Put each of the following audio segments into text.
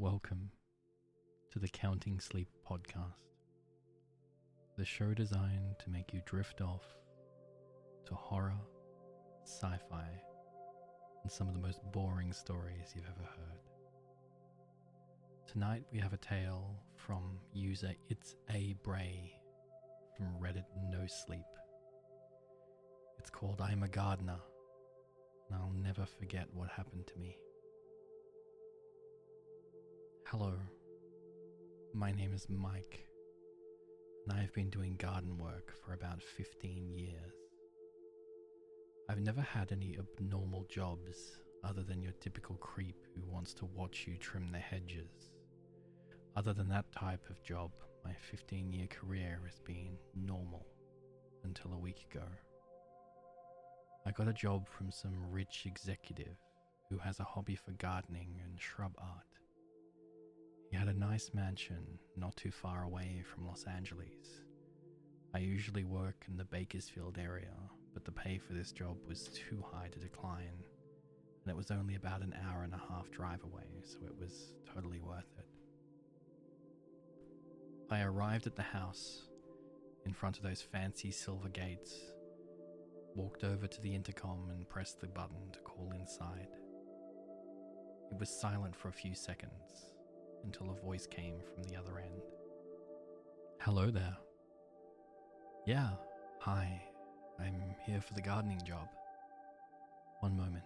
Welcome to the Counting Sleep podcast, the show designed to make you drift off to horror, sci fi, and some of the most boring stories you've ever heard. Tonight we have a tale from user It's A Bray from Reddit No Sleep. It's called I'm a Gardener, and I'll never forget what happened to me. Hello, my name is Mike, and I have been doing garden work for about 15 years. I've never had any abnormal jobs other than your typical creep who wants to watch you trim the hedges. Other than that type of job, my 15 year career has been normal until a week ago. I got a job from some rich executive who has a hobby for gardening and shrub art. He had a nice mansion not too far away from Los Angeles. I usually work in the Bakersfield area, but the pay for this job was too high to decline, and it was only about an hour and a half drive away, so it was totally worth it. I arrived at the house in front of those fancy silver gates, walked over to the intercom and pressed the button to call inside. It was silent for a few seconds until a voice came from the other end. Hello there. Yeah, hi. I'm here for the gardening job. One moment.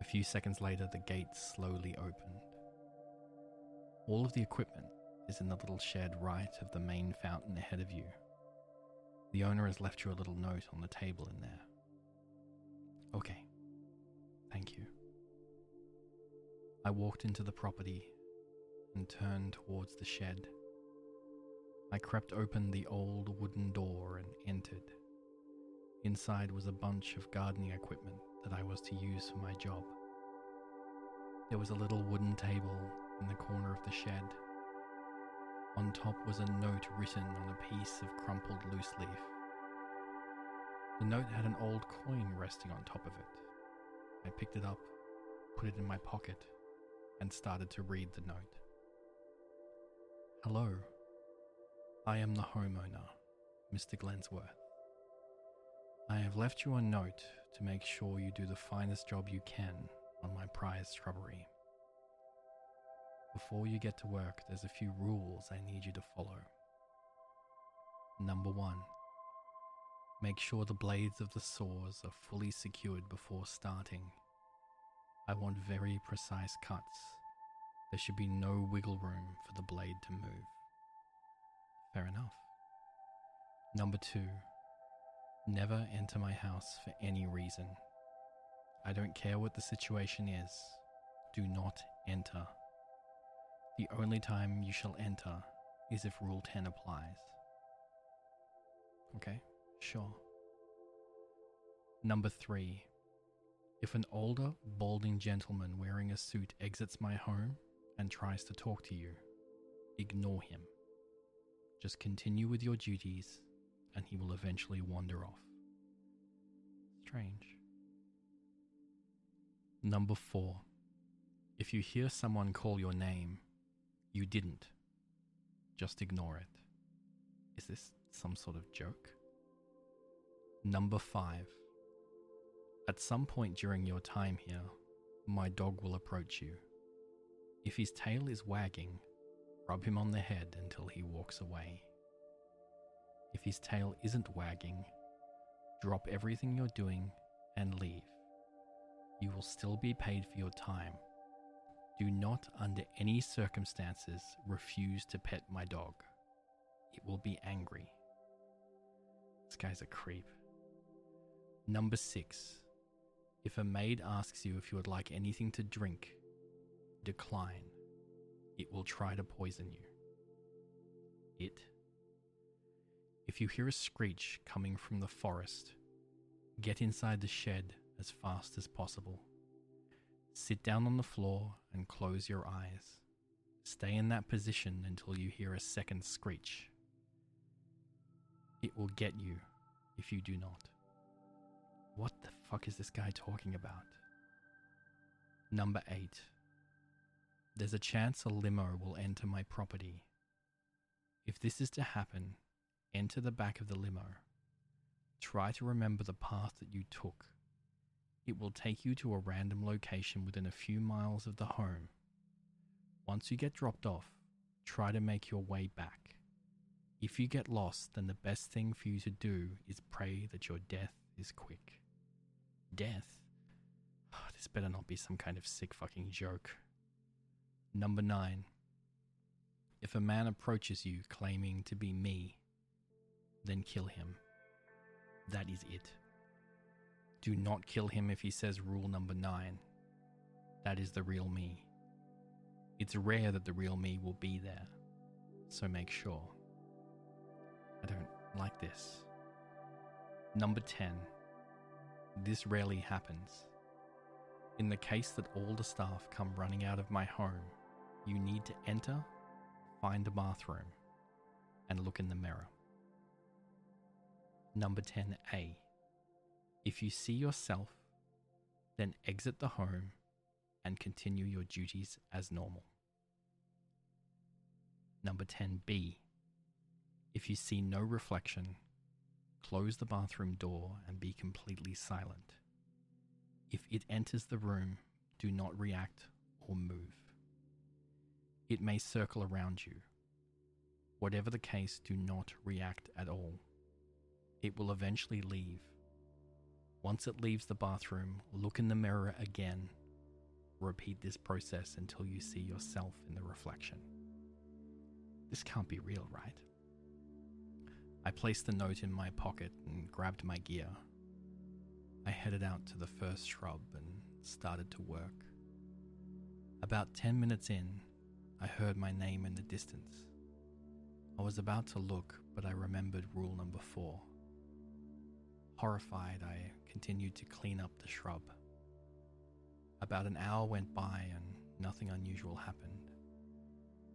A few seconds later, the gate slowly opened. All of the equipment is in the little shed right of the main fountain ahead of you. The owner has left you a little note on the table in there. Okay. Thank you. I walked into the property and turned towards the shed. I crept open the old wooden door and entered. Inside was a bunch of gardening equipment that I was to use for my job. There was a little wooden table in the corner of the shed on top was a note written on a piece of crumpled loose leaf. The note had an old coin resting on top of it. I picked it up, put it in my pocket, and started to read the note. Hello. I am the homeowner, Mr. Glensworth. I have left you a note to make sure you do the finest job you can on my prized shrubbery. Before you get to work, there's a few rules I need you to follow. Number one, make sure the blades of the saws are fully secured before starting. I want very precise cuts. There should be no wiggle room for the blade to move. Fair enough. Number two, never enter my house for any reason. I don't care what the situation is. Do not enter. The only time you shall enter is if Rule 10 applies. Okay, sure. Number 3. If an older, balding gentleman wearing a suit exits my home and tries to talk to you, ignore him. Just continue with your duties and he will eventually wander off. Strange. Number 4. If you hear someone call your name, you didn't. Just ignore it. Is this some sort of joke? Number 5. At some point during your time here, my dog will approach you. If his tail is wagging, rub him on the head until he walks away. If his tail isn't wagging, drop everything you're doing and leave. You will still be paid for your time do not, under any circumstances, refuse to pet my dog. It will be angry. This guy's a creep. Number six. If a maid asks you if you would like anything to drink, decline. It will try to poison you. It. If you hear a screech coming from the forest, get inside the shed as fast as possible. Sit down on the floor and close your eyes. Stay in that position until you hear a second screech. It will get you if you do not. What the fuck is this guy talking about? Number 8. There's a chance a limo will enter my property. If this is to happen, enter the back of the limo. Try to remember the path that you took. It will take you to a random location within a few miles of the home. Once you get dropped off, try to make your way back. If you get lost, then the best thing for you to do is pray that your death is quick. Death? this better not be some kind of sick fucking joke. Number 9. If a man approaches you claiming to be me, then kill him. That is it. Do not kill him if he says rule number 9. That is the real me. It's rare that the real me will be there, so make sure. I don't like this. Number 10. This rarely happens. In the case that all the staff come running out of my home, you need to enter, find a bathroom, and look in the mirror. Number 10A. If you see yourself, then exit the home and continue your duties as normal. Number 10B. If you see no reflection, close the bathroom door and be completely silent. If it enters the room, do not react or move. It may circle around you. Whatever the case, do not react at all. It will eventually leave. Once it leaves the bathroom, look in the mirror again. Repeat this process until you see yourself in the reflection. This can't be real, right? I placed the note in my pocket and grabbed my gear. I headed out to the first shrub and started to work. About 10 minutes in, I heard my name in the distance. I was about to look, but I remembered rule number four. Horrified, I continued to clean up the shrub. About an hour went by and nothing unusual happened.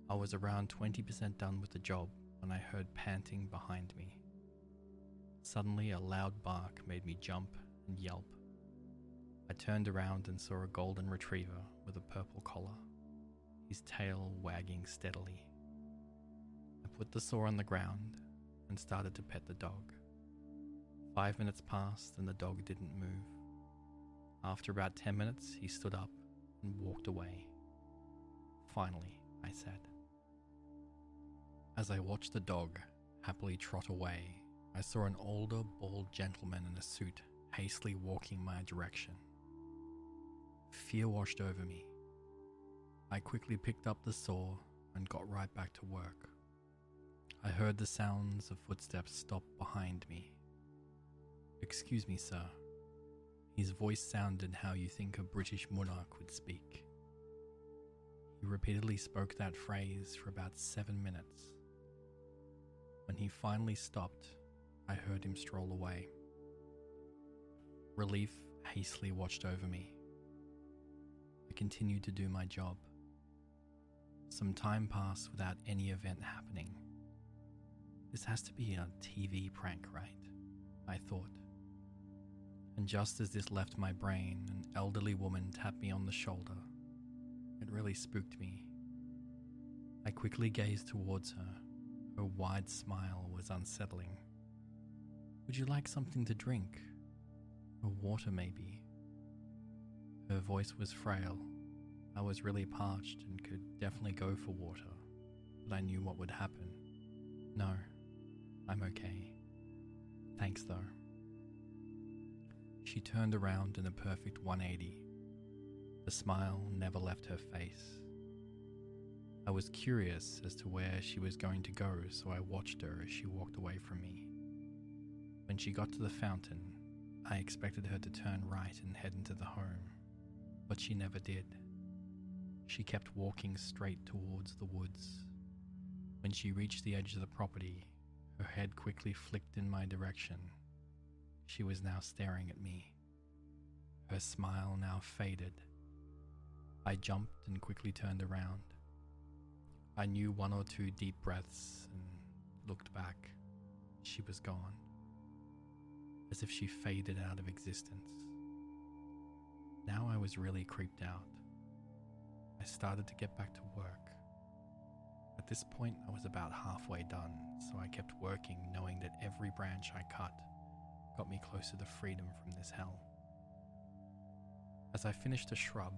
I was around 20% done with the job when I heard panting behind me. Suddenly, a loud bark made me jump and yelp. I turned around and saw a golden retriever with a purple collar his tail wagging steadily. I put the saw on the ground and started to pet the dog. Five minutes passed and the dog didn't move. After about ten minutes, he stood up and walked away. Finally, I said. As I watched the dog happily trot away, I saw an older, bald gentleman in a suit hastily walking my direction. Fear washed over me. I quickly picked up the saw and got right back to work. I heard the sounds of footsteps stop behind me. Excuse me, sir. His voice sounded how you think a British monarch would speak. He repeatedly spoke that phrase for about seven minutes. When he finally stopped, I heard him stroll away. Relief hastily watched over me. I continued to do my job. Some time passed without any event happening. This has to be a TV prank, right? I thought. And just as this left my brain, an elderly woman tapped me on the shoulder. It really spooked me. I quickly gazed towards her. Her wide smile was unsettling. Would you like something to drink? Or water, maybe? Her voice was frail I was really parched and could definitely go for water, but I knew what would happen. No, I'm okay. Thanks though. She turned around in a perfect 180. The smile never left her face. I was curious as to where she was going to go, so I watched her as she walked away from me. When she got to the fountain, I expected her to turn right and head into the home, but she never did. She kept walking straight towards the woods. When she reached the edge of the property, her head quickly flicked in my direction. She was now staring at me. Her smile now faded. I jumped and quickly turned around. I knew one or two deep breaths and looked back. She was gone, as if she faded out of existence. Now I was really creeped out. I started to get back to work. At this point, I was about halfway done, so I kept working, knowing that every branch I cut got me closer to freedom from this hell. As I finished a shrub,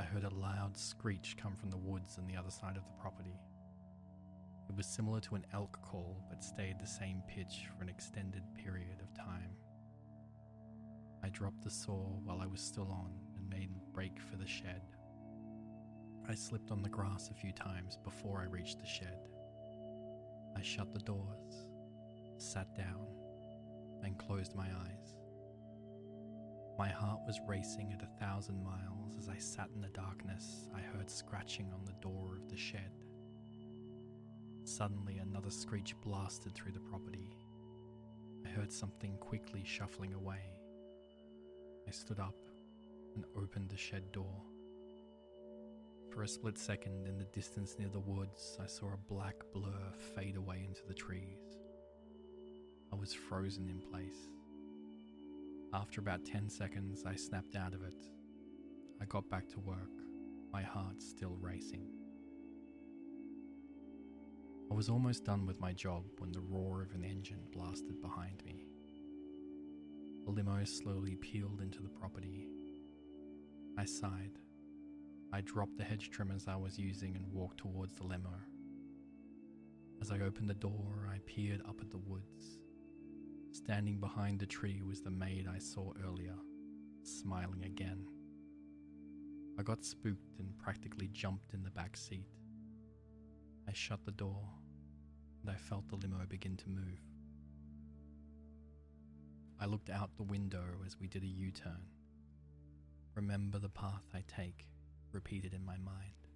I heard a loud screech come from the woods on the other side of the property. It was similar to an elk call, but stayed the same pitch for an extended period of time. I dropped the saw while I was still on and made a break for the shed. I slipped on the grass a few times before I reached the shed. I shut the doors, sat down, and closed my eyes. My heart was racing at a thousand miles as I sat in the darkness. I heard scratching on the door of the shed. Suddenly, another screech blasted through the property. I heard something quickly shuffling away. I stood up and opened the shed door. For a split second, in the distance near the woods, I saw a black blur fade away into the trees. I was frozen in place. After about 10 seconds, I snapped out of it. I got back to work, my heart still racing. I was almost done with my job when the roar of an engine blasted behind me. The limo slowly peeled into the property. I sighed. I dropped the hedge trimmers I was using and walked towards the limo. As I opened the door, I peered up at the woods. Standing behind the tree was the maid I saw earlier, smiling again. I got spooked and practically jumped in the back seat. I shut the door and I felt the limo begin to move. I looked out the window as we did a U turn. Remember the path I take, repeated in my mind.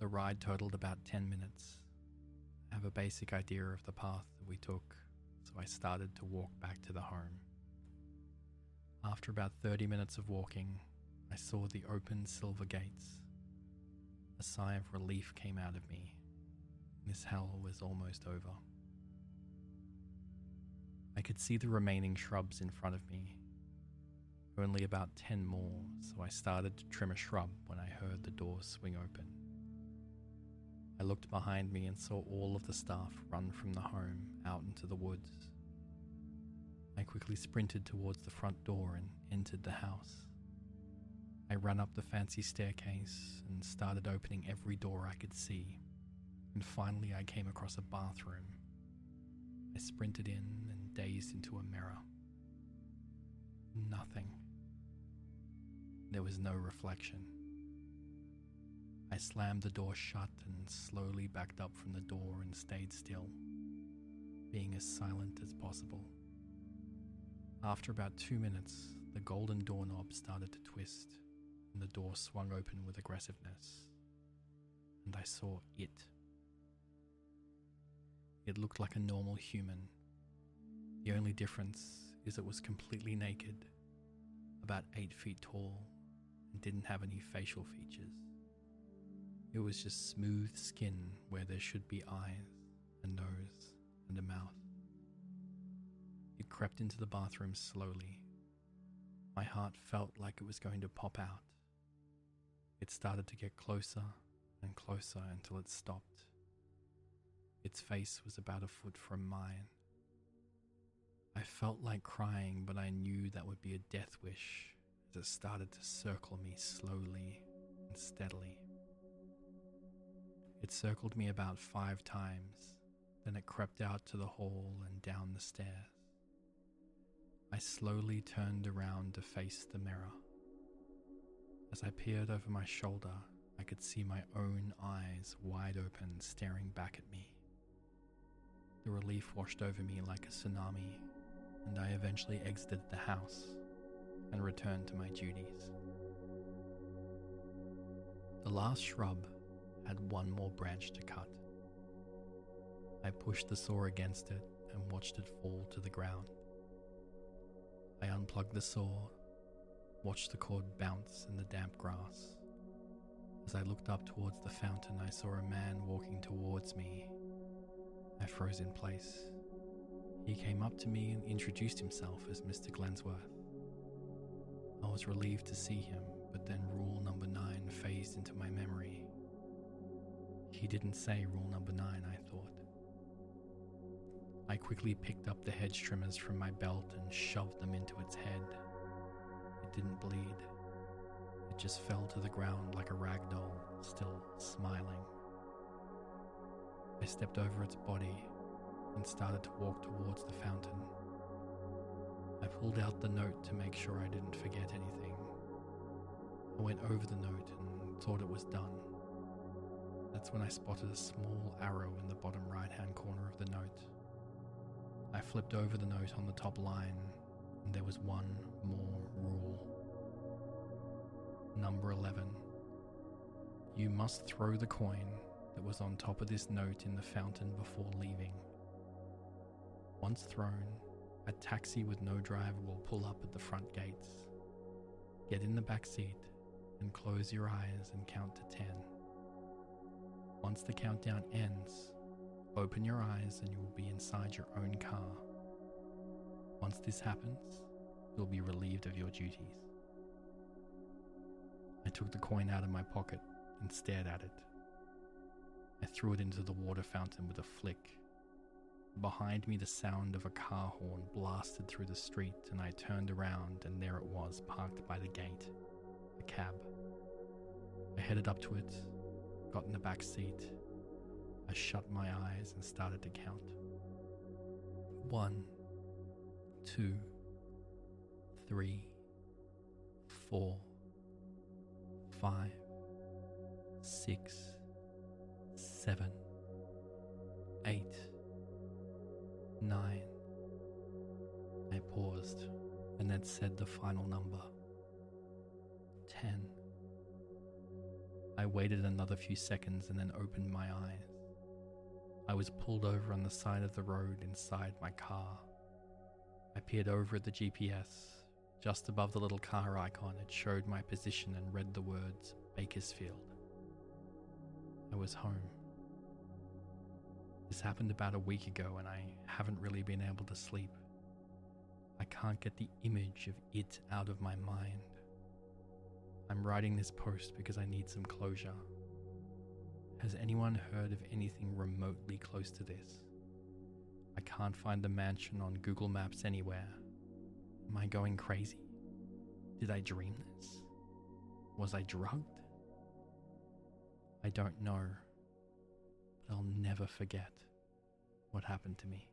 The ride totaled about 10 minutes. I have a basic idea of the path that we took, so I started to walk back to the home. After about 30 minutes of walking, I saw the open silver gates. A sigh of relief came out of me. This hell was almost over. I could see the remaining shrubs in front of me. Only about 10 more, so I started to trim a shrub when I heard the door swing open. I looked behind me and saw all of the staff run from the home out into the woods. I quickly sprinted towards the front door and entered the house. I ran up the fancy staircase and started opening every door I could see, and finally I came across a bathroom. I sprinted in and dazed into a mirror. Nothing. There was no reflection. I slammed the door shut and slowly backed up from the door and stayed still, being as silent as possible. After about two minutes, the golden doorknob started to twist and the door swung open with aggressiveness, and I saw it. It looked like a normal human. The only difference is it was completely naked, about eight feet tall, and didn't have any facial features. It was just smooth skin where there should be eyes, a nose, and a mouth. It crept into the bathroom slowly. My heart felt like it was going to pop out. It started to get closer and closer until it stopped. Its face was about a foot from mine. I felt like crying, but I knew that would be a death wish as it started to circle me slowly and steadily. It circled me about five times, then it crept out to the hall and down the stairs. I slowly turned around to face the mirror. As I peered over my shoulder, I could see my own eyes wide open staring back at me. The relief washed over me like a tsunami, and I eventually exited the house and returned to my duties. The last shrub had one more branch to cut. I pushed the saw against it and watched it fall to the ground. I unplugged the saw, watched the cord bounce in the damp grass. As I looked up towards the fountain, I saw a man walking towards me. I froze in place. He came up to me and introduced himself as Mr. Glensworth. I was relieved to see him, but then rule number nine phased into my memory. He didn't say rule number nine, I thought. I quickly picked up the hedge trimmers from my belt and shoved them into its head. It didn't bleed. It just fell to the ground like a rag doll, still smiling. I stepped over its body and started to walk towards the fountain. I pulled out the note to make sure I didn't forget anything. I went over the note and thought it was done. That's when I spotted a small arrow in the bottom right hand corner of the note. I flipped over the note on the top line, and there was one more rule. Number 11. You must throw the coin that was on top of this note in the fountain before leaving. Once thrown, a taxi with no driver will pull up at the front gates. Get in the back seat and close your eyes and count to 10. Once the countdown ends, open your eyes and you will be inside your own car. Once this happens, you'll be relieved of your duties. I took the coin out of my pocket and stared at it. I threw it into the water fountain with a flick. Behind me, the sound of a car horn blasted through the street, and I turned around, and there it was, parked by the gate a cab. I headed up to it, got in the back seat. I shut my eyes and started to count. One, two, three, four, five, six, seven, eight, nine. I paused and then said the final number waited another few seconds and then opened my eyes. I was pulled over on the side of the road inside my car. I peered over at the GPS. Just above the little car icon, it showed my position and read the words Bakersfield. I was home. This happened about a week ago, and I haven't really been able to sleep. I can't get the image of it out of my mind. I'm writing this post because I need some closure. Has anyone heard of anything remotely close to this? I can't find the mansion on Google Maps anywhere. Am I going crazy? Did I dream this? Was I drugged? I don't know, but I'll never forget what happened to me.